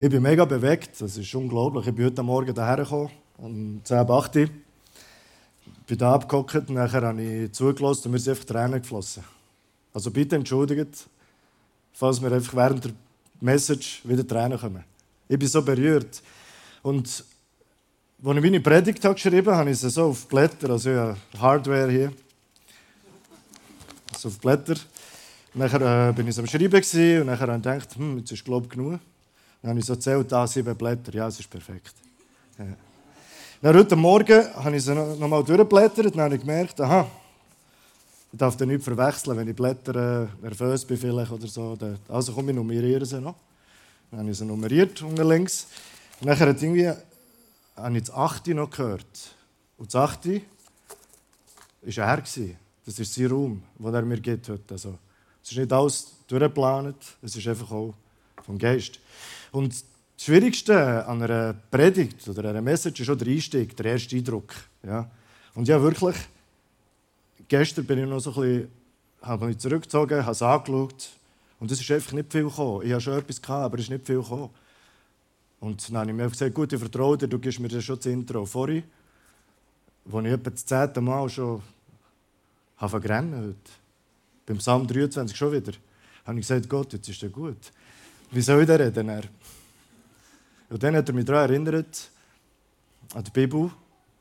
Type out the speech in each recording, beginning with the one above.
Ich bin mega bewegt, das ist unglaublich. Ich bin heute Morgen hierher gekommen, um 10 Uhr 8 Uhr. Ich bin da abgehockt nachher habe ich zugelassen und mir sind einfach Tränen geflossen. Also bitte entschuldigt, falls mir einfach während der Message wieder Tränen kommen. Ich bin so berührt. Und als ich meine Predigt geschrieben habe, habe ich sie so auf Blätter, also ja, Hardware hier, so auf Blätter. Nachher äh, bin ich am Schreiben und nachher habe ich gedacht, hm, jetzt ist glaube ich genug. Dann habe ich so erzählt, da sieben Blätter. Ja, es ist perfekt. Ja. Dann heute Morgen habe ich sie noch einmal durchgeblättert und habe ich gemerkt, aha, ich darf dann nicht verwechseln, wenn ich Blätter äh, nervös bin vielleicht oder so. Also komm, ich nummeriere sie noch. Dann habe ich sie nummeriert unten links. Und dann hat irgendwie, habe ich das 8. noch gehört. Und das 8. war er. Das ist sein Raum, den er mir gibt heute. Also, es ist nicht alles durchgeplant, es ist einfach auch vom Geist. Und das Schwierigste an einer Predigt oder einer Message ist schon der Einstieg, der erste Eindruck. Ja. Und ja, wirklich, gestern bin ich noch so ein bisschen, habe mich zurückgezogen, habe es angeschaut und es ist einfach nicht viel gekommen. Ich hatte schon etwas, gehabt, aber es ist nicht viel gekommen. Und dann habe ich mir gesagt, gut, ich vertraue dir, du gibst mir das schon das Intro. Vorhin, wo ich etwa das zehnte Mal schon habe heute, beim Psalm 23 schon wieder, habe ich gesagt, Gott, jetzt ist er gut. Wie soll ich da reden? Und dann hat er mich daran erinnert, an die Bibel,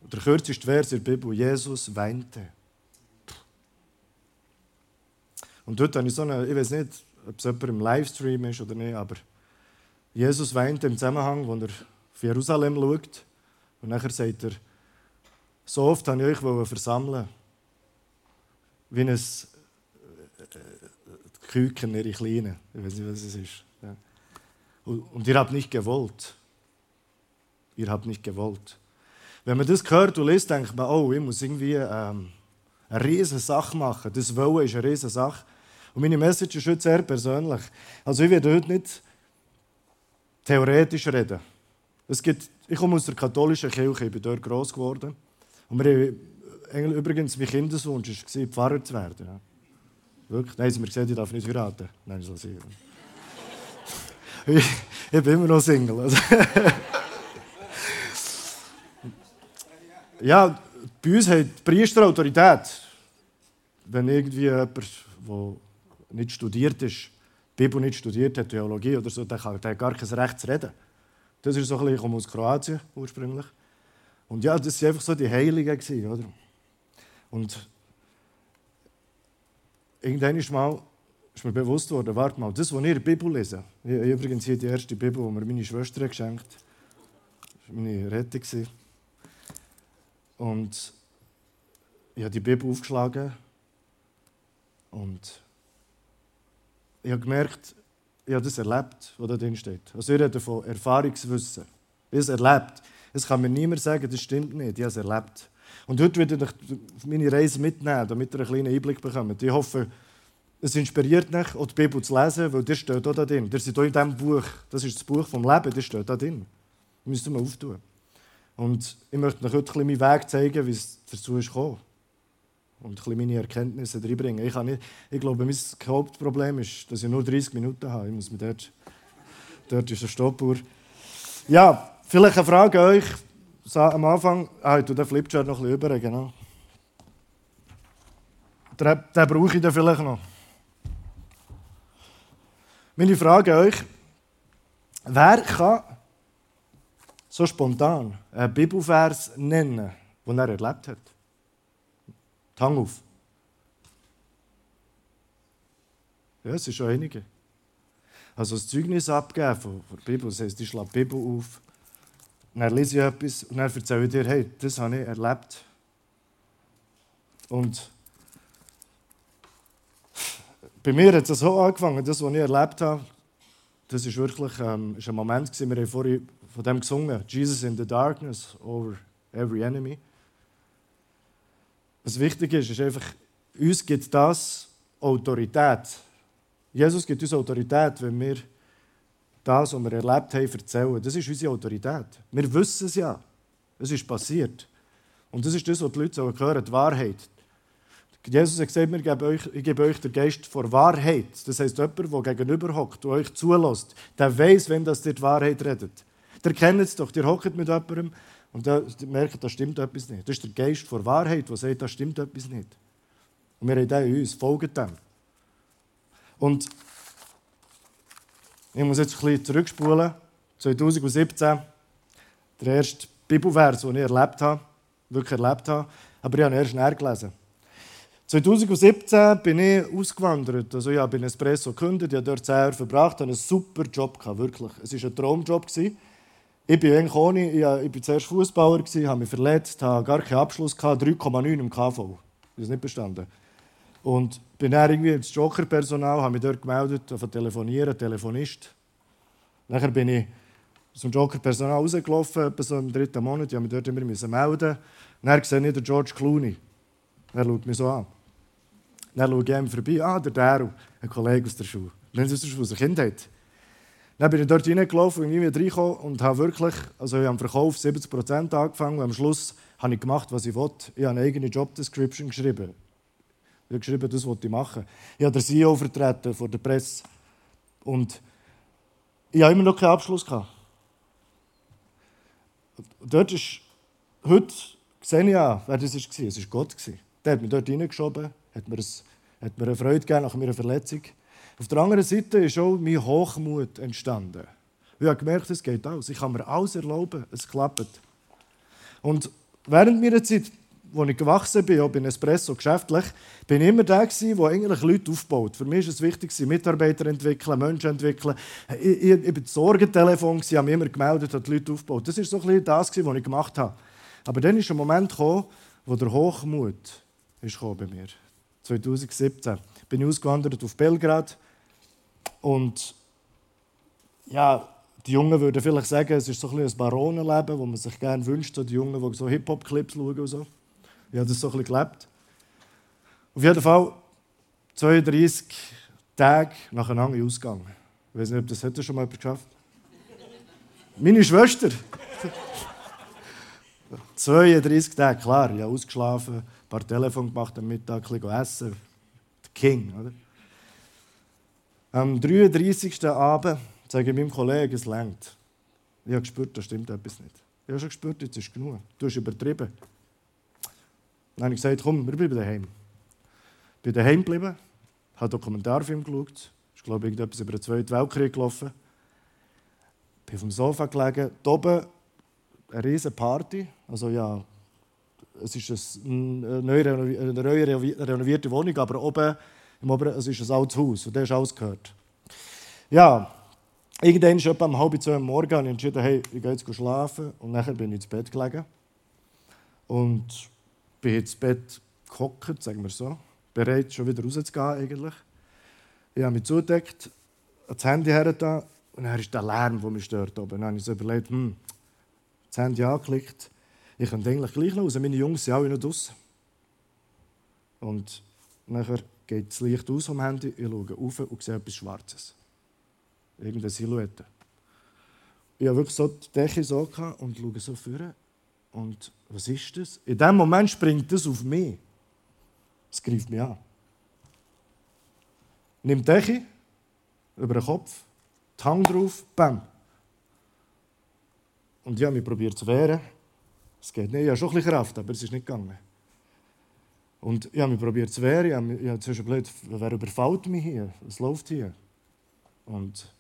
der kürzeste Vers in der Bibel, Jesus weinte. Und dort habe ich so eine, ich weiß nicht, ob es jemand im Livestream ist oder nicht, aber Jesus weinte im Zusammenhang, wo er auf Jerusalem schaut. Und nachher sagt er, so oft habe ich euch versammeln, wie ein Küken, ihre Kleinen. Ich weiß nicht, was es ist. Und ihr habt nicht gewollt. Ihr habt nicht gewollt. Wenn man das hört und liest, denkt man, oh, ich muss irgendwie ähm, eine riesige Sache machen. Das Wollen ist eine riesige Sache. Und meine Message ist heute sehr persönlich. Also ich werde heute nicht theoretisch reden. Es gibt, ich komme aus der katholischen Kirche, ich bin dort groß geworden. Und wir haben, übrigens, mein Kindeswunsch war, Pfarrer zu werden. Ja. Wirklich? Nein, sie haben mir gesagt, ich darf nicht heiraten. Nein, so sagen ich, ich bin immer noch Single. Also. ja, bei uns hat die Priester Autorität. Wenn irgendwie jemand, der nicht studiert ist, die Bibel nicht studiert hat, Theologie oder so, der, hat gar kein Recht zu reden. Das ist so ein bisschen, ich komme aus Kroatien ursprünglich. Und ja, das waren einfach so die Heiligen, oder? Und irgendwann ist mal ist mir bewusst worden, warte mal, das, was ich in der Bibel lese, ich übrigens hier die erste Bibel, die mir meine Schwester geschenkt hat, das war meine Rettung. Und ich habe die Bibel aufgeschlagen und ich habe gemerkt, ich habe das erlebt, was da drin steht. Also ich rede von Erfahrungswissen. Ich habe es erlebt. Es kann mir niemand sagen, das stimmt nicht. Ich habe es erlebt. Und heute werde ich meine Reise mitnehmen, damit ihr einen kleinen Einblick bekommt. Ich hoffe, es inspiriert mich, auch die Bibel zu lesen, weil das steht auch da drin. Das ist auch in diesem Buch. Das ist das Buch vom Leben, das steht da drin. Das müsst ihr mal auftun. Und ich möchte euch heute meinen Weg zeigen, wie es dazu ist. Und ein meine Erkenntnisse reinbringen. Ich, nicht, ich glaube, mein Hauptproblem ist, dass ich nur 30 Minuten habe. Ich muss mir dort, dort ist eine Stoppuhr. Ja, vielleicht eine Frage an euch. Am Anfang, ah, ich tue den Flipchart noch bisschen über, genau. Den, den brauche ich dann vielleicht noch. Meine Frage an euch: Wer kann so spontan einen Bibelvers nennen, den er erlebt hat? Die Hang auf. Ja, es sind schon einige. Also das Zeugnis abgeben von der Bibel, das heisst, ich schlage die Bibel auf, dann lese ich etwas und dann erzähle ich dir, hey, das habe ich erlebt. Und bei mir hat es so angefangen, das, was ich erlebt habe, das ist wirklich ähm, ist ein Moment, gewesen, wir haben vorhin von dem gesungen, Jesus in the darkness over every enemy. Was wichtig ist, ist einfach, uns gibt das Autorität. Jesus gibt uns Autorität, wenn wir das, was wir erlebt haben, erzählen. Das ist unsere Autorität. Wir wissen es ja. Es ist passiert. Und das ist das, was die Leute hören, die Wahrheit. Jesus hat gesagt, ich gebe euch den Geist vor Wahrheit. Das heisst, jemand, der gegenüber hockt und euch zulässt, der weiß, wenn das die Wahrheit redet. Der kennt es doch, der hockt mit jemandem und der merkt, da stimmt etwas nicht. Das ist der Geist vor Wahrheit, der sagt, da stimmt etwas nicht. Und wir haben den in uns, folgen dem. Und ich muss jetzt ein bisschen zurückspulen. 2017, der erste Bibelvers, den ich erlebt habe, wirklich erlebt habe, aber ich habe ihn erst näher gelesen. 2017 bin ich ausgewandert. Also ich habe in Espresso gekündigt, ich habe dort zehn Jahre verbracht, hatte einen super Job, wirklich. Es war ein Traumjob. Ich bin eigentlich ohne, ich war zuerst Fußballer, habe mich verletzt, habe gar keinen Abschluss, 3,9 im KV. Habe es nicht bestanden. Und bin dann irgendwie ins Joker-Personal, habe mich dort gemeldet, von telefonieren, Telefonist. Nachher bin ich zum Joker-Personal rausgelaufen, etwa so im dritten Monat, ich musste mich dort immer melden. Dann sehe ich den George Clooney. Er schaut mich so an. Dann schaue ich ihm vorbei, ah, der Daryl, ein Kollege aus der Schule. Nicht aus der Schule, aus der Kindheit. Dann bin ich dort reingelaufen und irgendwie reingekommen und habe wirklich, also ich am Verkauf 70% angefangen und am Schluss habe ich gemacht, was ich wollte. Ich habe eine eigene Job Description geschrieben. Ich habe geschrieben, das wollte ich machen. Ich habe den CEO vertreten vor der Presse. Und ich habe immer noch keinen Abschluss gehabt. dort ist, heute sehe ich ja, wer das war. Es war Gott. Der hat mich dort reingeschoben, hat mir, ein, hat mir eine Freude gegeben nach meiner Verletzung. Auf der anderen Seite ist auch mein Hochmut entstanden. Ich habe gemerkt, es geht aus. Ich kann mir alles erlauben, es klappt. Und während meiner Zeit, als ich gewachsen bin, auch bei Espresso geschäftlich, bin ich immer der der eigentlich Leute aufbaut. Für mich ist es wichtig, Mitarbeiter entwickeln, Menschen entwickeln. Ich, ich, ich war das Sorgentelefon, habe mich immer gemeldet, habe die Leute aufgebaut. Das war so ein das, was ich gemacht habe. Aber dann ist ein Moment gekommen, wo der Hochmut ist bei mir. 2017 bin ich ausgewandert auf Belgrad und ja, die Jungen würden vielleicht sagen, es ist so ein, ein Baronenleben, wo man sich gerne wünscht, die Jungen, die so Hip-Hop-Clips schauen und so. Ich habe das so ein bisschen gelebt. Auf jeden Fall 32 Tage nacheinander ausgegangen. Ich weiß nicht, ob das heute schon mal jemand geschafft Meine Schwester. 32 Tage, klar, ich habe ausgeschlafen, ein paar Telefone gemacht am Mittag, ein essen. Der King, oder? Am 33. Abend sage ich meinem Kollegen, es längt. Ich habe gespürt, da stimmt etwas nicht. Ich habe schon gespürt, jetzt ist genug. Du hast übertrieben. Dann habe ich gesagt, komm, wir bleiben daheim. Ich bin daheim geblieben, habe einen Dokumentarfilm geschaut. Ich glaube, irgendetwas über den Zweiten Weltkrieg gelaufen. Ich bin auf dem Sofa gelegen. Hier oben eine riesige Party. Also ja, es ist eine neu renovierte Wohnung, aber oben im Oberen, es ist ein altes Haus und der ist alles gehört. Ja, irgendwann ist etwa um halb zwei Uhr morgens und ich entschieden, hey, ich gehe jetzt schlafen und nachher bin ich ins Bett gelegen und bin ins Bett gehockt, sagen wir so, bereit schon wieder rauszugehen eigentlich. Ich habe mich zugedeckt, das Handy her und dann ist der Lärm, der mich stört oben. Dann habe ich so überlegt, hm, das Handy angeklickt, ich könnte eigentlich gleich noch raus, meine Jungs sind alle noch draußen. Und nachher geht das Licht aus vom Handy, ich schaue rauf und sehe etwas Schwarzes. Irgendeine Silhouette. Ich habe wirklich so die Decke so und schaue so vor. Und was ist das? In dem Moment springt das auf mich. Es greift mich an. Nimm die Decke über den Kopf, die Hand drauf, bam. Und ich habe mich probiert zu wehren. Es geht nicht. Ich habe schon ein bisschen Kraft, aber es ist nicht gegangen. Und ich habe mich probiert zu wehren. Ich habe, zuerst blöd, wer überfällt mich hier? Was läuft hier? Und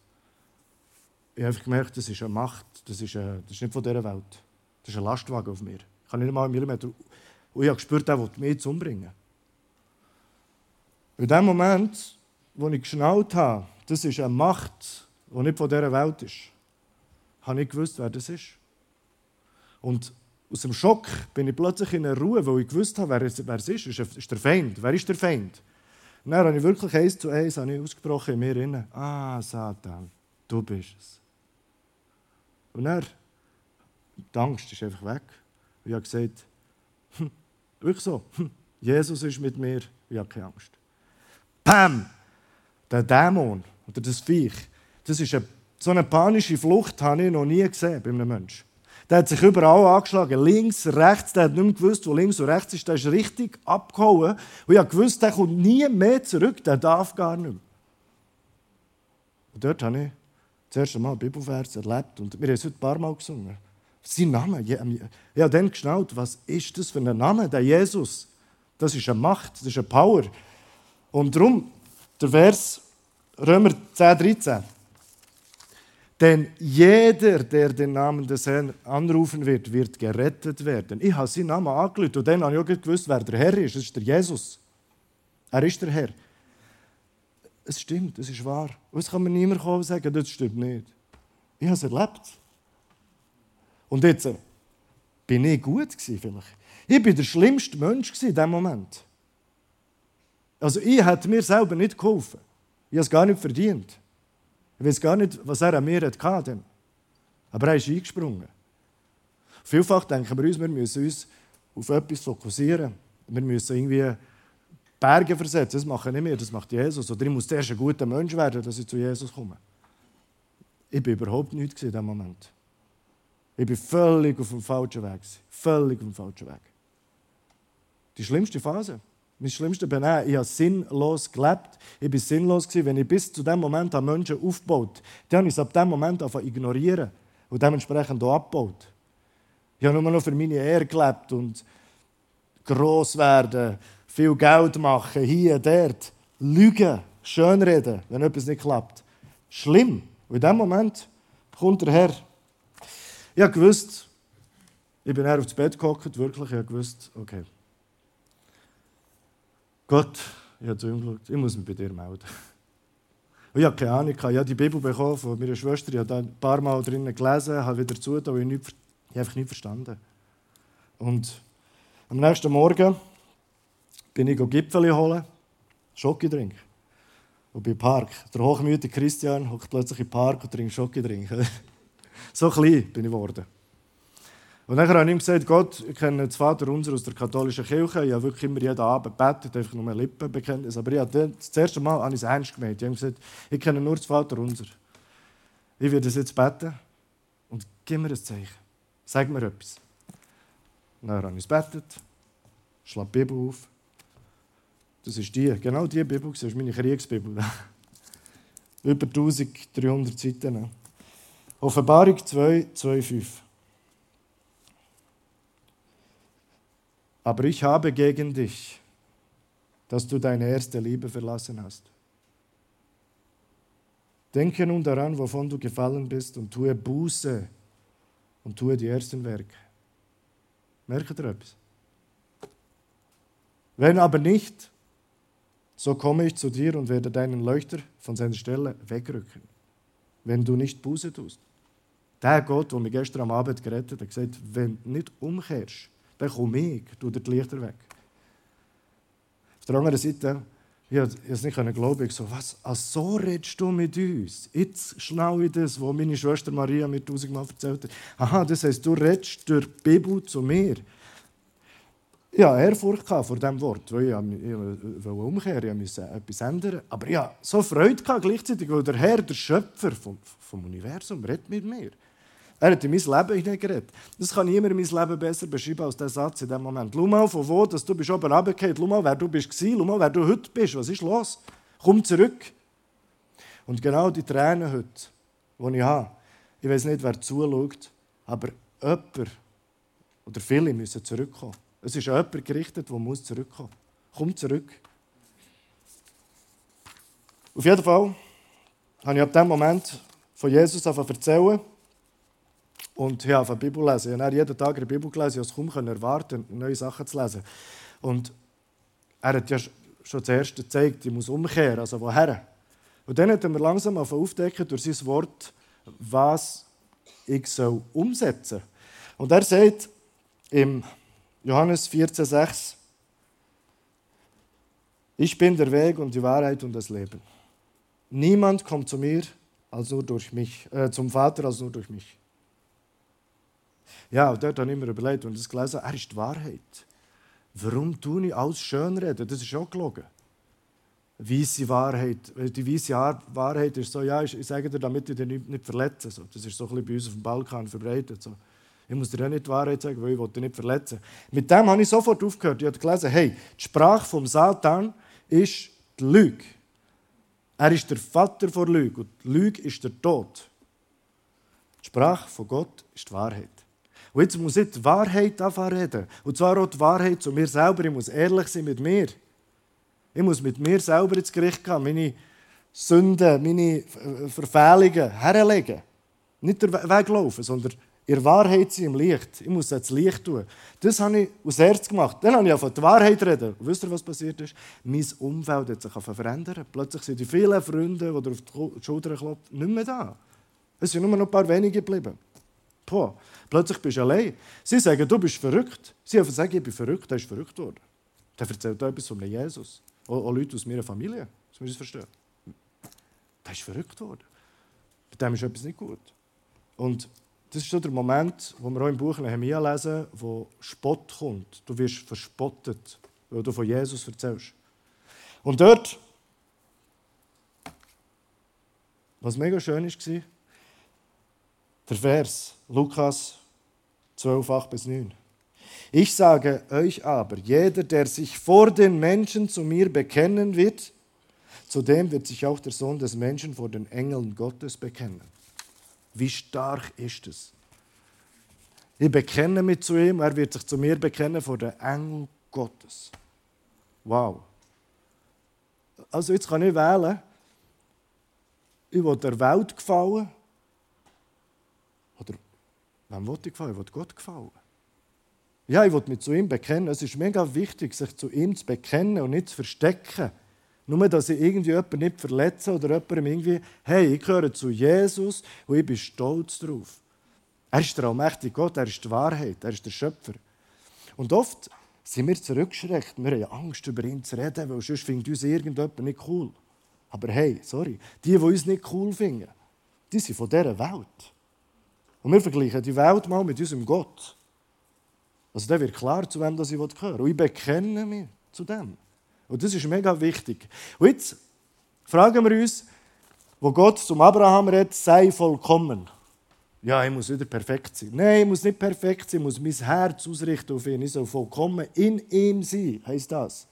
ich habe gemerkt, das ist eine Macht, das ist, eine, das ist nicht von dieser Welt. Das ist ein Lastwagen auf mir. Ich kann nicht einmal einen Millimeter. Und ich habe gespürt, er will mich umbringen. In dem Moment, wo ich geschnallt habe, das ist eine Macht, die nicht von dieser Welt ist, habe ich gewusst, wer das ist. Und aus dem Schock bin ich plötzlich in einer Ruhe, weil ich gewusst habe, wer es, wer es ist. Es ist der Feind. Wer ist der Feind? Und dann habe ich wirklich eins zu eins habe ich ausgesprochen in mir drin. Ah, Satan, du bist es. Und dann, die Angst ist einfach weg. ich habe gesagt, hm, wirklich so, hm, Jesus ist mit mir, ich habe keine Angst. Pam! Der Dämon oder das Viech, das ist eine, so eine panische Flucht, habe ich noch nie gesehen bei einem Menschen. Der hat sich überall angeschlagen. Links, rechts. Der hat nicht mehr gewusst, wo links und rechts ist. Der ist richtig abgehauen. Und ich wusste, der kommt nie mehr zurück. Der darf gar nicht mehr. Und dort habe ich das erste Mal Bibelvers erlebt. Und wir haben es heute ein paar Mal gesungen. Sein Name. Ich habe dann geschnallt, was ist das für ein Name, der Jesus? Das ist eine Macht, das ist eine Power. Und darum, der Vers Römer 10, 13. Denn jeder, der den Namen des Herrn anrufen wird, wird gerettet werden. Ich habe seinen Namen angelötet und dann habe ich auch gewusst, wer der Herr ist. Das ist der Jesus. Er ist der Herr. Es stimmt, es ist wahr. Und es kann mir niemand kommen und sagen, das stimmt nicht. Ich habe es erlebt. Und jetzt äh, bin ich gut gewesen, vielleicht. Ich war der schlimmste Mensch in diesem Moment. Also ich hätte mir selber nicht geholfen. Ich habe es gar nicht verdient. Ich weiß gar nicht, was er an mir hatte. Aber er ist eingesprungen. Vielfach denken wir uns, wir müssen uns auf etwas fokussieren. Wir müssen irgendwie Berge versetzen. Das mache nicht mehr, das macht Jesus. Oder ich muss zuerst ein guter Mensch werden, dass ich zu Jesus komme. Ich war überhaupt nichts in diesem Moment. Ich war völlig auf dem falschen Weg. Völlig auf dem falschen Weg. Die schlimmste Phase. Mein schlimmster Benehmen, ich habe sinnlos gelebt. Ich war sinnlos, wenn ich bis zu dem Moment an Menschen aufgebaut Dann habe ich es ab dem Moment zu ignorieren und dementsprechend auch abgebaut. Ich habe nur noch für meine Ehre gelebt und gross werden, viel Geld machen, hier, dort, lügen, schönreden, wenn etwas nicht klappt. Schlimm. Und in dem Moment kommt der Herr. Ich habe gewusst, ich bin aufs Bett gehockt, wirklich, ich habe gewusst, okay, Gott, ich habe zu ihm geschaut, ich muss mich bei dir melden. Und ich habe keine Ahnung, ich habe die Bibel bekommen von meiner Schwester, ich habe da ein paar Mal drinnen gelesen, habe wieder zu, aber ich habe einfach nicht verstanden. Und am nächsten Morgen bin ich Gipfel holen, Schokidrink. Und beim Park. Der hochmütige Christian hockt plötzlich im Park und trinkt Schokidrink. so klein bin ich geworden. Und dann habe ich ihm gesagt, Gott, ich kenne das Vater unser aus der katholischen Kirche. Ich habe wirklich immer jeden Abend gebetet, einfach nur Lippenbekenntnis. Aber ich habe das erste Mal habe ich es ernst gemeint. Ich habe gesagt, ich kenne nur das Vater unser. Ich werde es jetzt beten und gib mir ein Zeichen. Sag mir etwas. dann habe ich es betet, schlage die Bibel auf. Das ist die, genau die Bibel, das ist meine Kriegsbibel. Über 1300 Seiten. Offenbarung 2, 2, 5. Aber ich habe gegen dich, dass du deine erste Liebe verlassen hast. Denke nun daran, wovon du gefallen bist, und tue Buße und tue die ersten Werke. Merkt ihr etwas? Wenn aber nicht, so komme ich zu dir und werde deinen Leuchter von seiner Stelle wegrücken, wenn du nicht Buße tust. Der Gott, der mich gestern am Abend gerettet hat, hat gesagt, wenn du nicht umkehrst, dann komme ich, dir die Lichter weg. Auf der anderen Seite, ich konnte es nicht glauben, ich so, was, ach, so redest du mit uns? Jetzt schnau ich das, was meine Schwester Maria mir tausendmal erzählt hat. Aha, das heisst, du redest durch die Bibel zu mir. Ja, Ehrfurcht vor diesem Wort, weil ich, ich wollte umkehren, ich musste etwas ändern. Aber ja, so Freude gleichzeitig, weil der Herr, der Schöpfer vom, vom Universum, redet mit mir. Er hat in mein Leben hineingeredet. Das kann niemand in mein Leben besser beschreiben als der Satz in dem Moment. Schau mal, von wo dass du bist oben runtergefallen Schau mal, wer du bist Schau mal, wer du heute bist. Was ist los? Komm zurück. Und genau die Tränen heute, die ich habe, ich weiß nicht, wer zuschaut, aber jemand oder viele müssen zurückkommen. Es ist jemand gerichtet, der muss zurückkommen. Komm zurück. Auf jeden Fall habe ich ab dem Moment von Jesus erzählen und ich habe Bibel lesen. Ich habe jeden Tag eine Bibel gelesen. Ich konnte es kaum erwarten, neue Sachen zu lesen. Und er hat ja schon zuerst gezeigt, ich muss umkehren. Also woher? Und dann hat er mir langsam aufdecken durch sein Wort, was ich soll umsetzen soll. Und er sagt im Johannes 14,6 Ich bin der Weg und die Wahrheit und das Leben. Niemand kommt zu mir als nur durch mich, äh, zum Vater als nur durch mich. Ja, und dort habe ich mir überlegt und das gelesen, er ist die Wahrheit. Warum tue ich alles schönreden? Das ist auch gelogen. Weisse Wahrheit. Die weisse Wahrheit ist so, ja, ich, sage dir, damit ich dich nicht, nicht verletze. So. Das ist so ein bisschen bei uns auf dem Balkan verbreitet. So. Ich muss dir ja nicht die Wahrheit sagen, weil ich dich nicht verletzen Mit dem habe ich sofort aufgehört. Ich habe gelesen, hey, die Sprache vom Satan ist die Lüge. Er ist der Vater der Lüge und Lüge ist der Tod. Die Sprache von Gott ist die Wahrheit. Und jetzt muss ich die Wahrheit anfangen reden. Und zwar auch die Wahrheit zu mir selber. Ich muss ehrlich sein mit mir. Ich muss mit mir selber ins Gericht gehen, meine Sünden, meine Verfehlungen herlegen. Nicht der Weg laufen, sondern in Wahrheit sein, im Licht. Ich muss das Licht tun. Das habe ich aus Herz gemacht. Dann habe ich von der Wahrheit reden. Und wisst ihr, was passiert ist? Mein Umfeld hat sich verändern. Plötzlich sind die vielen Freunde, die auf die Schulter klopfen, nicht mehr da. Es sind nur noch ein paar wenige geblieben. Boah. Plötzlich bist du allein. Sie sagen, du bist verrückt. Sie sagen, ich bin verrückt, der ist verrückt worden. Der erzählt etwas von Jesus. Auch, auch Leute aus meiner Familie. Das muss ich verstehen. Der ist verrückt worden. Bei dem ist etwas nicht gut. Und das ist so der Moment, wo wir auch im Buch Nehemiah lesen, wo Spott kommt. Du wirst verspottet, weil du von Jesus erzählst. Und dort, was mega schön war, der Vers, Lukas 12, 8 bis 9. Ich sage euch aber, jeder, der sich vor den Menschen zu mir bekennen wird, zu dem wird sich auch der Sohn des Menschen vor den Engeln Gottes bekennen. Wie stark ist es? Ich bekenne mich zu ihm, er wird sich zu mir bekennen vor den Engeln Gottes. Wow. Also jetzt kann ich wählen, ich will der Welt gefallen wem will ich gefallen? Ich will Gott gefallen. Ja, ich will mich zu ihm bekennen. Es ist mega wichtig, sich zu ihm zu bekennen und nicht zu verstecken. Nur, dass ich irgendwie jemanden nicht verletze oder jemandem irgendwie, hey, ich gehöre zu Jesus und ich bin stolz darauf. Er ist der allmächtige Gott, er ist die Wahrheit, er ist der Schöpfer. Und oft sind wir zurückgeschreckt, wir haben Angst, über ihn zu reden, weil sonst findet uns irgendjemand nicht cool. Aber hey, sorry, die, die uns nicht cool finden, die sind von dieser Welt. Und wir vergleichen die Welt mal mit unserem Gott. Also dann wird klar, zu wem ich gehöre. Und ich bekenne mich zu dem. Und das ist mega wichtig. Und jetzt fragen wir uns, wo Gott zum Abraham redet, sei vollkommen. Ja, ich muss wieder perfekt sein. Nein, ich muss nicht perfekt sein, ich muss mein Herz ausrichten auf ihn. Ich soll vollkommen in ihm sein, heisst das.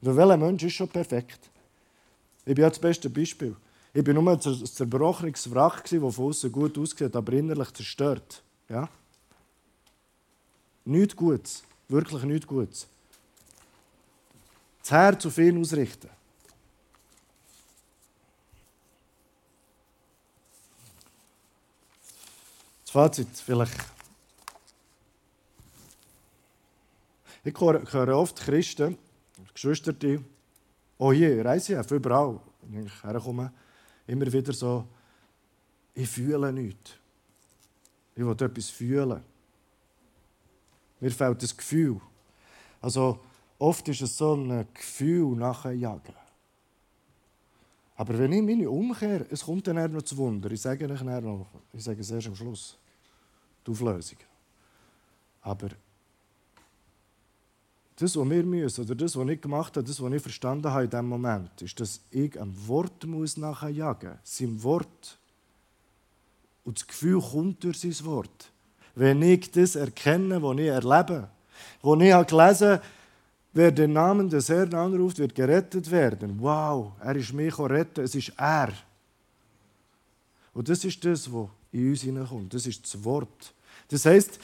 Und welcher Mensch ist schon perfekt? Ich bin ja das beste Beispiel. Ich bin nur ein zerbrochenes Wrack, das von außen gut aussieht, aber innerlich zerstört. Ja? Nichts Gutes. Wirklich nichts Gutes das Herz auf ihn ausrichten. Das Fazit vielleicht. Ich höre oft Christen, Geschwister, die auch hier, Reisehäfen, überall, wenn ich herkomme, immer wieder so, ich fühle nichts. Ich will etwas fühlen. Mir fehlt das Gefühl. Also, Oft ist es so ein Gefühl nachher jagen. Aber wenn ich meine umkehre, es kommt dann noch zu Wunder. Ich sage noch, ich sage es erst am Schluss. Die Auflösung. Aber das, was wir müssen, oder das, was ich gemacht habe, das, was ich verstanden habe in diesem Moment, ist, dass ich ein Wort muss nachher muss. Sein Wort. Und das Gefühl kommt durch sein Wort. Wenn ich das erkenne, was ich erlebe, wo ich gelesen habe, Wer den Namen des Herrn anruft, wird gerettet werden. Wow, er ist mich retten, es ist er. Und das ist das, was in uns hineinkommt. Das ist das Wort. Das heißt,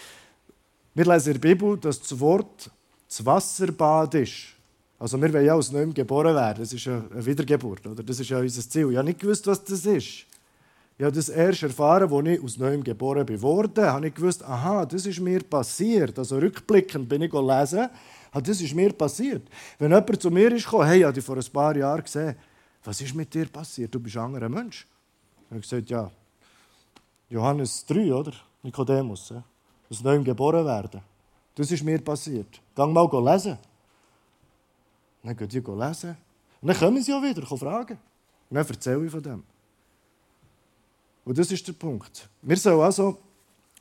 wir lesen in der Bibel, dass das Wort das Wasserbad ist. Also wir wollen ja aus Neuem geboren werden. Das ist eine Wiedergeburt. Oder? Das ist ja unser Ziel. Ich habe nicht gewusst, was das ist. Ich habe das erst erfahren, als ich aus Neuem geboren wurde. Ich habe ich gewusst, aha, das ist mir passiert. Also rückblickend bin ich gelesen Ah, das ist mir passiert. Wenn jemand zu mir ist gekommen, hey, ich habe dich vor ein paar Jahren gesehen, was ist mit dir passiert? Du bist ein anderer Mensch. Ich habe gesagt, ja, Johannes 3, oder? Nikodemus, ja? aus neuem geboren werden. Das ist mir passiert. Gang mal lesen. Dann gehen die lesen. Und dann kommen sie auch wieder fragen. Und dann erzähle ich von dem. Und das ist der Punkt. Wir sollen also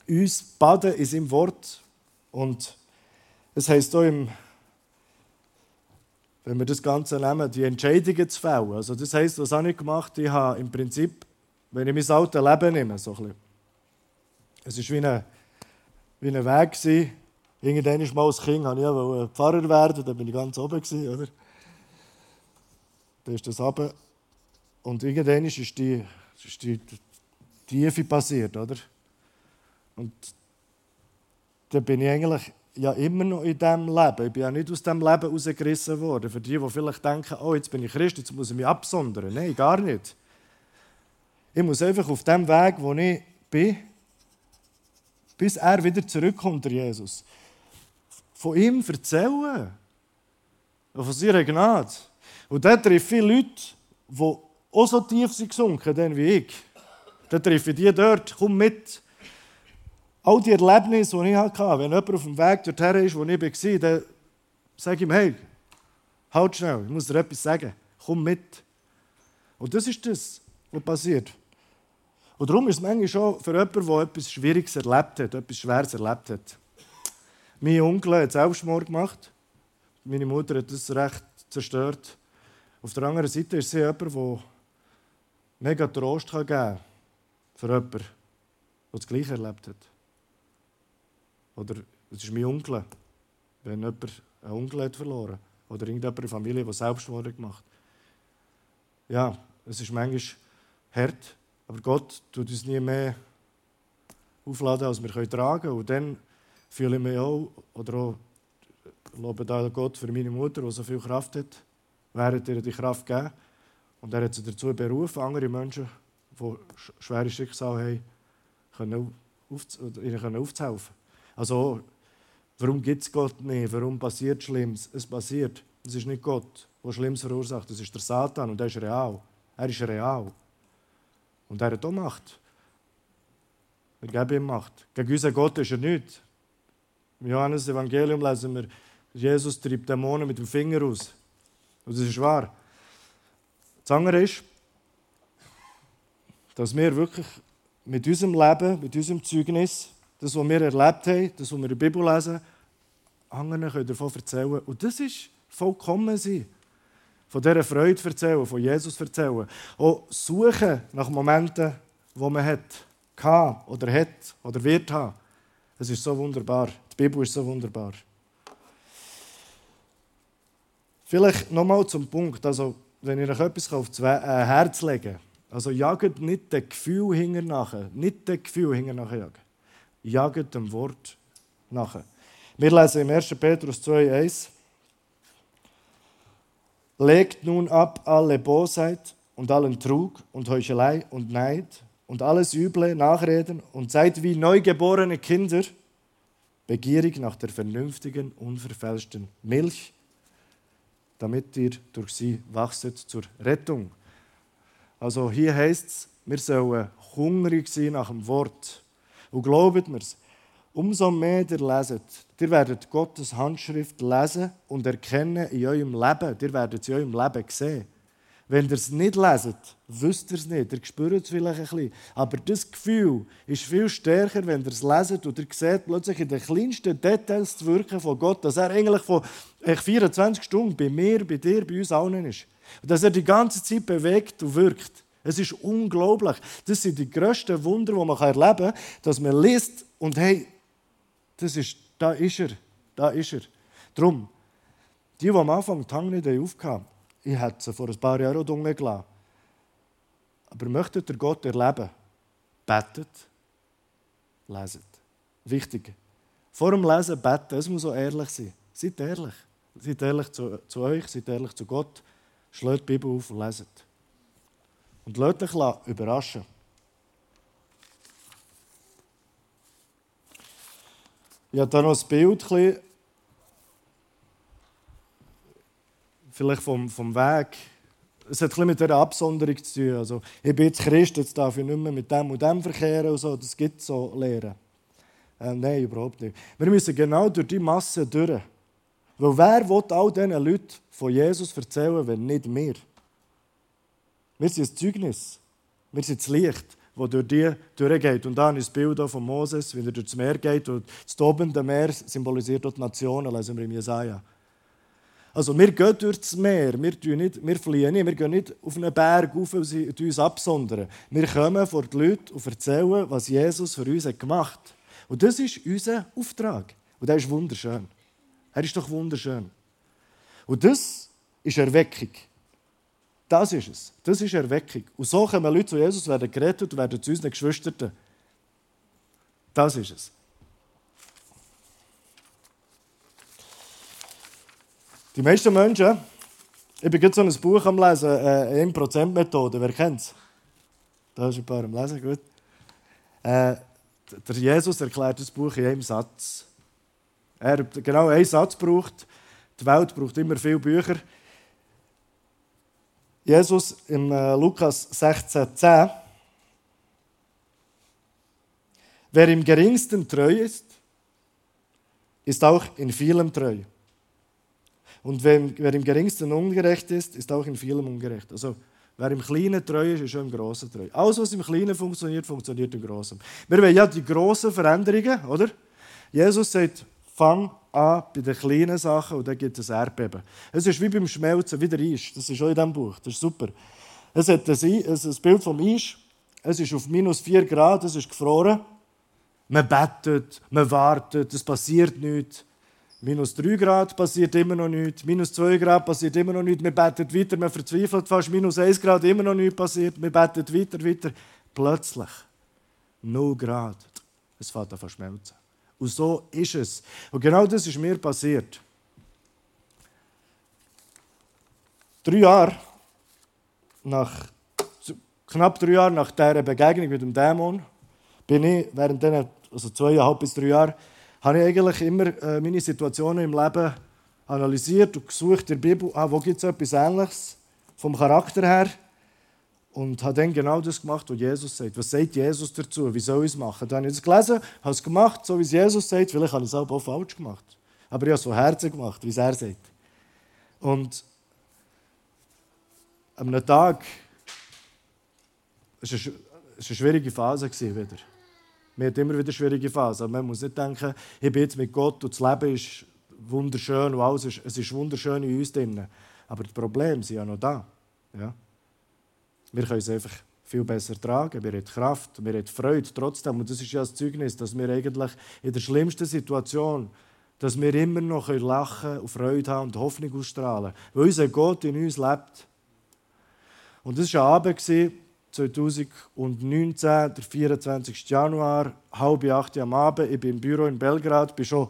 uns baden in seinem Wort. Und es heisst hier im wenn wir das Ganze nehmen, die Entscheidungen zu fällen. Also das heisst, was habe ich gemacht? Ich habe im Prinzip, wenn ich mein altes Leben nehme, so ein bisschen, es ist wie eine, wie ein Weg. Irgendwann mal als Kind wollte ich ja Pfarrer werden, da bin ich ganz oben. Gewesen, oder? Dann ist das runter. Und irgendwann ist die, ist die Tiefe passiert, oder? Und dann bin ich eigentlich ja immer noch in diesem Leben. Ich bin ja nicht aus diesem Leben rausgerissen worden. Für die, die vielleicht denken, oh, jetzt bin ich Christ, jetzt muss ich mich absondern. Nein, gar nicht. Ich muss einfach auf dem Weg, wo ich bin, bis er wieder zurückkommt, Jesus, von ihm erzählen. Von seiner Gnade. Und treffe ich viele Leute, die auch so tief sind gesunken wie ich. Dann treffe ich die dort, komm mit all die Erlebnisse, die ich hatte, wenn jemand auf dem Weg dorthin ist, wo ich war, dann sage ich ihm, hey, halt schnell, ich muss dir etwas sagen, komm mit. Und das ist das, was passiert. Und darum ist es manchmal schon für jemanden, der etwas Schwieriges erlebt hat, etwas Schweres erlebt hat. Mein Onkel hat Selbstmord gemacht. Meine Mutter hat das recht zerstört. Auf der anderen Seite ist sie jemand, der mega Trost geben kann für jemanden, der das Gleiche erlebt hat. Oder es ist mein Onkel, wenn jemand einen Onkel hat verloren Oder irgendjemand in der Familie, der Selbstmord gemacht Ja, es ist manchmal hart, aber Gott tut uns nie mehr aufladen, als wir tragen können. Und dann fühle ich mich auch, oder auch, lobe Gott für meine Mutter, die so viel Kraft hat, während ihr die Kraft gegeben. Und er hat sie dazu berufen, andere Menschen, die schwere Schicksale haben, können auf, ihnen aufzuhelfen. Also, warum gibt es Gott nicht? Warum passiert Schlimmes? Es passiert. Es ist nicht Gott, der Schlimmes verursacht. Es ist der Satan und er ist real. Er ist real. Und er hat auch Macht. Wir geben ihm Macht. Gegen unseren Gott ist er nicht. Im Johannes Evangelium lesen wir, Jesus treibt Dämonen mit dem Finger aus. Und das ist wahr. Das andere ist, dass wir wirklich mit unserem Leben, mit unserem Zeugnis das, was wir erlebt haben, das, was wir in der Bibel lesen, anderen können davon erzählen. Und das ist vollkommen sein. Von dieser Freude erzählen, von Jesus erzählen. Auch suchen nach Momenten, wo man hat, oder hat oder wird haben. Es ist so wunderbar. Die Bibel ist so wunderbar. Vielleicht nochmal zum Punkt. Also, wenn ich euch etwas auf das äh, Herz legen Also, jagt nicht das Gefühl hinter nachher. Nicht das Gefühl hinter nachher jagen jaget dem Wort nach. Wir lesen im 1. Petrus 2,1 Legt nun ab alle Bosheit und allen Trug und Heuchelei und Neid und alles üble Nachreden und seid wie neugeborene Kinder, begierig nach der vernünftigen, unverfälschten Milch, damit ihr durch sie wachset zur Rettung. Also hier heißt es, wir sollen hungrig sein nach dem Wort. Und glaubt mir's, umso mehr ihr leset, ihr werdet Gottes Handschrift lesen und erkennen in eurem Leben. Ihr werdet sie in eurem Leben sehen. Wenn ihr es nicht leset, wisst ihr es nicht. Ihr spürt es vielleicht ein bisschen. Aber das Gefühl ist viel stärker, wenn ihr es leset und ihr seht plötzlich in den kleinsten Details das Wirken von Gott, dass er eigentlich von 24 Stunden bei mir, bei dir, bei uns allen ist. Dass er die ganze Zeit bewegt und wirkt. Es ist unglaublich. Das sind die grössten Wunder, die man erleben kann, dass man liest und hey, das ist, da ist er, da ist er. Darum, die, die am Anfang die Hand nicht aufgaben, ich hätte sie vor ein paar Jahren auch dunkel gelassen. Aber möchtet ihr Gott erleben? Betet, leset. Wichtig. Vor dem Lesen beten, es muss so ehrlich sein. Seid ehrlich. Seid ehrlich zu, zu euch, seid ehrlich zu Gott. Schlägt die Bibel auf und leset. Und lasst euch überraschen. Ich habe hier noch ein Bild, vielleicht vom, vom Weg. Es hat ein mit dieser Absonderung zu tun. Also, ich bin jetzt Christ, jetzt darf ich nicht mehr mit dem und dem verkehren und so. Das gibt so Lehren. Äh, nein, überhaupt nicht. Wir müssen genau durch die Masse durch. Weil wer will all diesen Leuten von Jesus erzählen, wenn nicht wir? Wir sind ein Zeugnis. Wir sind das Licht, das durch die durchgeht. Und dann ist das Bild von Moses, wie er durch das Meer geht. Und das tobende Meer symbolisiert dort die Nationen, lesen wir im Jesaja. Also wir gehen durch das Meer, wir, nicht, wir fliehen nicht, wir gehen nicht auf einen Berg rauf und uns absondern. Wir kommen vor die Leute und erzählen, was Jesus für uns gemacht hat. Und das ist unser Auftrag. Und der ist wunderschön. Er ist doch wunderschön. Und das ist Erweckung. Das ist es. Das ist Erweckung. Und so kommen Leute zu Jesus, werden gerettet und werden zu unseren Geschwistern. Das ist es. Die meisten Menschen, ich bin gerade so ein Buch am Lesen, äh, 1%-Methode, wer kennt es? Da ist ein paar am Lesen, gut. Äh, der Jesus erklärt das Buch in einem Satz. Er genau einen Satz braucht. Die Welt braucht immer viele Bücher. Jesus im äh, Lukas 16,10 Wer im geringsten treu ist, ist auch in vielem treu. Und wer im geringsten ungerecht ist, ist auch in vielem ungerecht. Also, wer im Kleinen treu ist, ist auch im Großen treu. Alles, was im Kleinen funktioniert, funktioniert im Großen. Wir wollen ja die grossen Veränderungen, oder? Jesus sagt, fang an bei den kleinen Sachen und dann gibt es Erdbeben. Es ist wie beim Schmelzen, wie der Eis. Das ist auch in diesem Buch. Das ist super. Es hat ein Bild vom Eis. Es ist auf minus 4 Grad, es ist gefroren. Man bettet, man wartet, es passiert nichts. Minus 3 Grad passiert immer noch nichts. Minus 2 Grad passiert immer noch nichts. Wir beten weiter, man verzweifelt fast. Minus 1 Grad immer noch nichts passiert. Wir beten weiter, weiter. Plötzlich, 0 Grad. Es fängt an schmelzen. Und so ist es. Und genau das ist mir passiert. Drei Jahre nach, knapp drei Jahre nach dieser Begegnung mit dem Dämon, bin ich während diesen, also zweieinhalb bis drei Jahren, habe ich eigentlich immer äh, meine Situationen im Leben analysiert und gesucht in der Bibel, ah, wo gibt es etwas Ähnliches vom Charakter her. Und habe dann genau das gemacht, was Jesus sagt. Was sagt Jesus dazu? Wie soll ich es machen? Dann habe ich es gelesen, habe es gemacht, so wie es Jesus sagt. Vielleicht habe ich es auch falsch gemacht. Aber ich habe es von Herzen gemacht, wie es er sagt. Und an einem Tag, es war eine schwierige Phase wieder. Man hat immer wieder schwierige Phasen. Man muss nicht denken, ich bin jetzt mit Gott und das Leben ist wunderschön und alles ist, es ist wunderschön in uns drin. Aber die Probleme sind ja noch da. Ja? Wir können es einfach viel besser tragen. Wir haben Kraft, wir haben Freude trotzdem. Und das ist ja das Zeugnis, dass wir eigentlich in der schlimmsten Situation, dass wir immer noch lachen und Freude haben und Hoffnung ausstrahlen. Weil unser Gott in uns lebt. Und das war ein Abend, 2019, der 24. Januar, halb acht am Abend. Ich bin im Büro in Belgrad, bin schon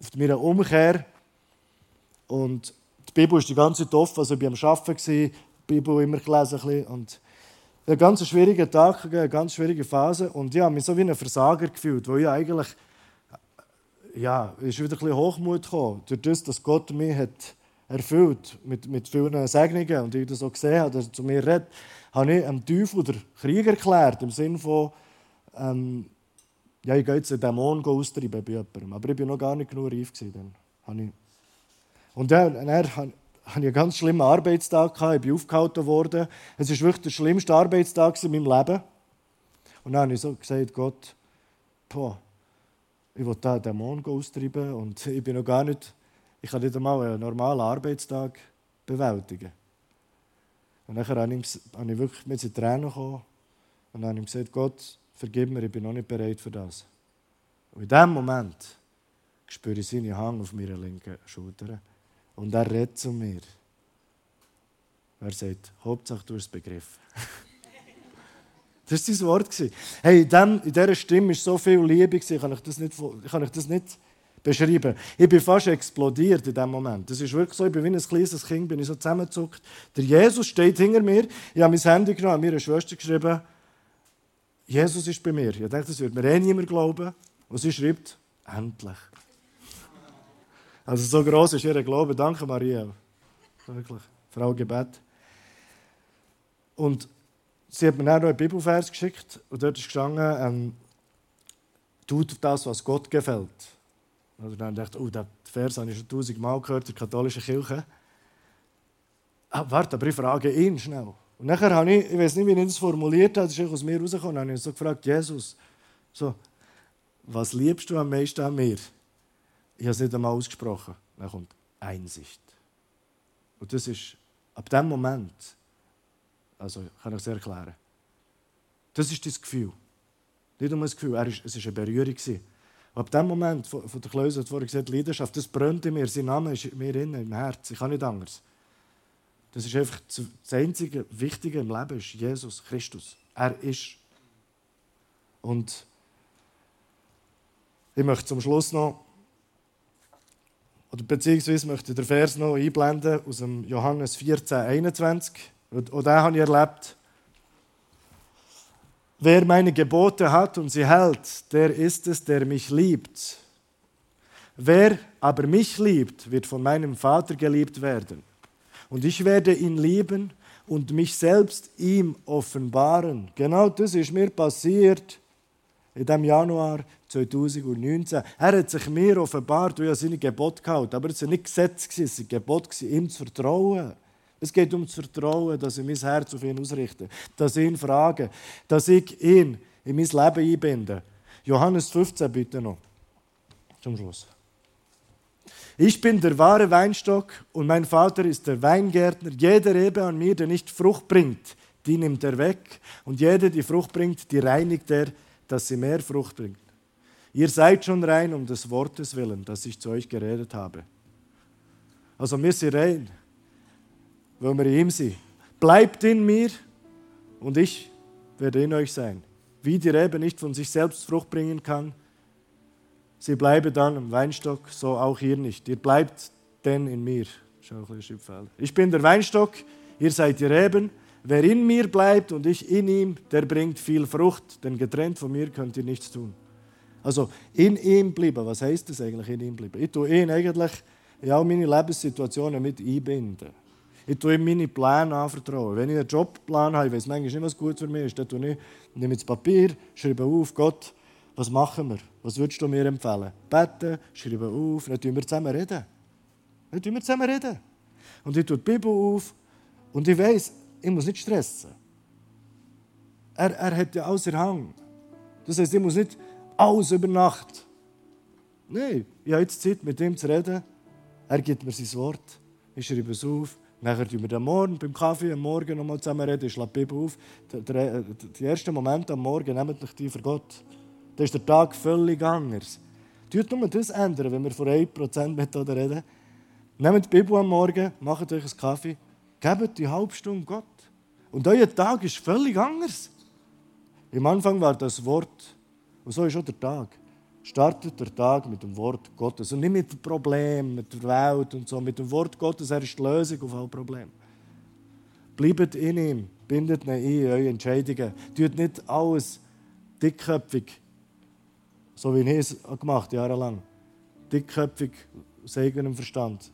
auf meiner Umkehr. Und die Bibel ist die ganze Zeit offen, also ich war am Arbeiten, die Bibel immer gelesen. Ein und ein ganz schwieriger Tag, eine ganz schwierige Phase. Und ich habe mich so wie ein Versager gefühlt, wo ich eigentlich, ja, ist wieder ein bisschen Hochmut gekommen, durch das, dass Gott mich hat erfüllt mit, mit vielen Segnungen und ich das so gesehen habe, dass er zu mir redet habe ich dem Teufel den Krieg erklärt, im Sinne von, ähm, ja, ich gehe jetzt einen Dämon austreiben bei jemandem. Aber ich war noch gar nicht genug reif. Dann. Und dann, dann hatte ich einen ganz schlimmen Arbeitstag. Ich bin aufgehalten worden. Es war wirklich der schlimmste Arbeitstag in meinem Leben. Und dann habe ich so gesagt, Gott, boah, ich will da einen Dämon austreiben und ich bin noch gar nicht, ich kann nicht einmal einen normalen Arbeitstag bewältigen. Und dann habe ich, habe ich wirklich mit den Tränen gekommen und habe ich gesagt, Gott, vergib mir, ich bin noch nicht bereit für das. Und in diesem Moment spüre ich seine Hang auf meiner linken Schulter. Und er redet zu mir. Er sagt, Hauptsache du hast es begriffen. das war sein Wort. Hey, in, dem, in dieser Stimme war so viel Liebe, kann ich das nicht, kann ich das nicht beschreiben. Ich bin fast explodiert in diesem Moment. Das ist wirklich so, ich bin wie ein kleines Kind, bin ich so zusammengezuckt. Der Jesus steht hinter mir. Ich habe mein Handy genommen, mir eine Schwester geschrieben, Jesus ist bei mir. Ich dachte, das würde mir eh niemand glauben. Und sie schreibt, endlich. Also so groß ist ihr Glaube. Danke, Maria. Wirklich. Frau Gebet. Und sie hat mir dann noch einen Bibelvers geschickt und dort ist gestanden, ähm, tut das, was Gott gefällt. Also dann dachte ich, oh, den Vers habe ich schon tausendmal gehört der katholischen Kirche. Ah, warte, aber ich frage ihn schnell. Und nachher habe ich, ich weiß nicht, wie ich das formuliert habe, das ist aus mir rausgekommen, habe ich so gefragt, Jesus, so, was liebst du am meisten an mir? Ich habe es nicht einmal ausgesprochen. Dann kommt Einsicht. Und das ist ab dem Moment, also kann ich es erklären, das ist das Gefühl. Nicht nur ein Gefühl, es war eine Berührung. Ab dem Moment von, der Klöse hat vorhin gesagt, Leidenschaft, das brennt in mir, sein Name ist in mir innen, im Herz, ich kann nicht anders. Das ist einfach das einzige Wichtige im Leben, ist Jesus Christus. Er ist. Und ich möchte zum Schluss noch, oder beziehungsweise möchte ich den Vers noch einblenden aus dem Johannes 14, 21. Und auch den habe ich erlebt. Wer meine Gebote hat und sie hält, der ist es, der mich liebt. Wer aber mich liebt, wird von meinem Vater geliebt werden. Und ich werde ihn lieben und mich selbst ihm offenbaren. Genau das ist mir passiert in dem Januar 2019. Er hat sich mir offenbart, weil er seine Gebot gehalten Aber es war nicht Gesetz, es war Gebot, ihm zu vertrauen. Es geht um das Vertrauen, dass ich mein Herz auf ihn ausrichte, dass ich ihn frage, dass ich ihn in mein Leben einbinde. Johannes 15 bitte noch. Zum Schluss. Ich bin der wahre Weinstock und mein Vater ist der Weingärtner. Jede Rebe an mir, der nicht Frucht bringt, die nimmt er weg. Und jede, die Frucht bringt, die reinigt er, dass sie mehr Frucht bringt. Ihr seid schon rein um des Wortes willen, das ich zu euch geredet habe. Also wir sind rein weil wir in ihm sind. Bleibt in mir und ich werde in euch sein. Wie die Rebe nicht von sich selbst Frucht bringen kann, sie bleibe dann im Weinstock, so auch ihr nicht. Ihr bleibt denn in mir. Ich bin der Weinstock, ihr seid die Reben. Wer in mir bleibt und ich in ihm, der bringt viel Frucht, denn getrennt von mir könnt ihr nichts tun. Also in ihm bleiben, was heißt das eigentlich, in ihm bleiben? Ich tue ihn eigentlich in all meine Lebenssituationen mit einbinden. Ich tue ihm meine Pläne anvertrauen. Wenn ich einen Jobplan habe, ich weiß manchmal nicht, was gut für mich ist, dann tue ich, nehme ich das Papier, schreibe auf, Gott, was machen wir? Was würdest du mir empfehlen? Beten, schreibe auf, dann tun wir zusammen reden. Dann tun wir zusammen reden. Und ich tue die Bibel auf und ich weiß, ich muss nicht stressen. Er, er hat ja alles Hang. Das heißt, ich muss nicht alles über Nacht. Nein, ich habe jetzt Zeit, mit ihm zu reden. Er gibt mir sein Wort. Ich schreibe es auf. Nachher tun wir am Morgen beim Kaffee am Morgen noch mal zusammen reden, schlag die Bibel auf. Der, erste Moment am Morgen, nehmt euch die für Gott. Dann ist der Tag völlig anders. Tut nur das ändern, wenn wir von 1%-Methode reden. Nehmt die Bibel am Morgen, macht euch einen Kaffee, gebt die halbe Stunde Gott. Und euer Tag ist völlig anders. Am Anfang war das Wort, und so ist auch der Tag startet der Tag mit dem Wort Gottes. Und nicht mit dem Problem, mit der Welt und so. Mit dem Wort Gottes, er ist die Lösung auf alle Probleme. Bleibt in ihm, bindet ihn ein in eure Entscheidungen. Tut nicht alles dickköpfig, so wie ich es gemacht jahrelang. Dickköpfig, aus eigenem Verstand.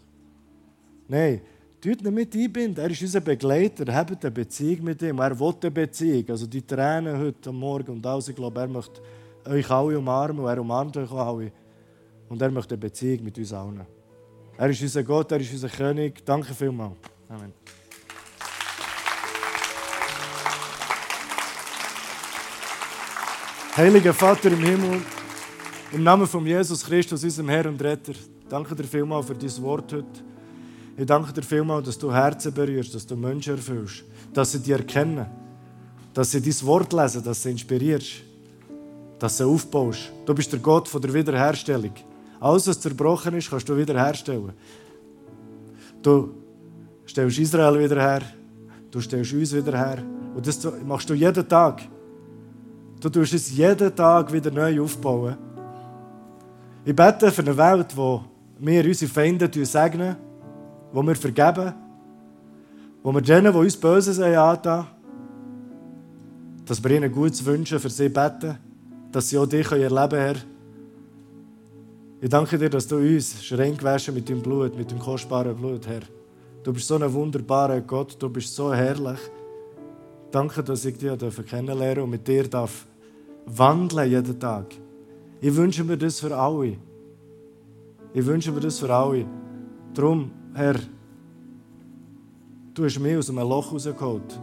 Nein, tut ihn mit einbinden. Er ist unser Begleiter. Habt eine Beziehung mit ihm. Er will eine Beziehung. Also die Tränen heute Morgen und alles, ich glaube, er möchte euch alle umarmen und er umarmt euch alle. Und er möchte eine Beziehung mit uns allen. Er ist unser Gott, er ist unser König. Danke vielmals. Amen. Heiliger Vater im Himmel, im Namen von Jesus Christus, unserem Herr und Retter, danke dir vielmals für dein Wort heute. Ich danke dir vielmals, dass du Herzen berührst, dass du Menschen erfüllst, dass sie dich erkennen, dass sie dein Wort lesen, dass sie inspirierst dass du aufbaust. Du bist der Gott von der Wiederherstellung. Alles, was zerbrochen ist, kannst du wiederherstellen. Du stellst Israel wieder her. Du stellst uns wieder her. Und das machst du jeden Tag. Du tust es jeden Tag wieder neu aufbauen. Ich bete für eine Welt, wo wir unsere Feinde segnen, wo wir vergeben, wo wir denen, die uns Böses angetan dass wir ihnen Gutes wünschen, für sie beten dass sie auch dich erleben können, Herr. Ich danke dir, dass du uns rein gewaschen mit deinem Blut, mit dem kostbaren Blut, Herr. Du bist so ein wunderbarer Gott, du bist so herrlich. Danke, dass ich dich kennenlernen und mit dir darf wandeln jeden Tag. Ich wünsche mir das für alle. Ich wünsche mir das für alle. Darum, Herr, du hast mich aus einem Loch rausgeholt.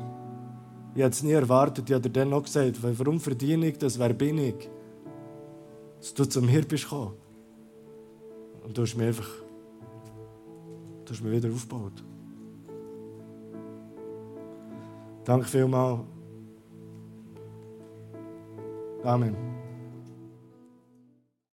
Ich hätte es nie erwartet. Ich dir dann noch gesagt, warum verdiene ich das? Wer bin ich? Dass du zu mir bist gekommen. Und du hast mich einfach du hast mich wieder aufgebaut. Danke vielmals. Amen.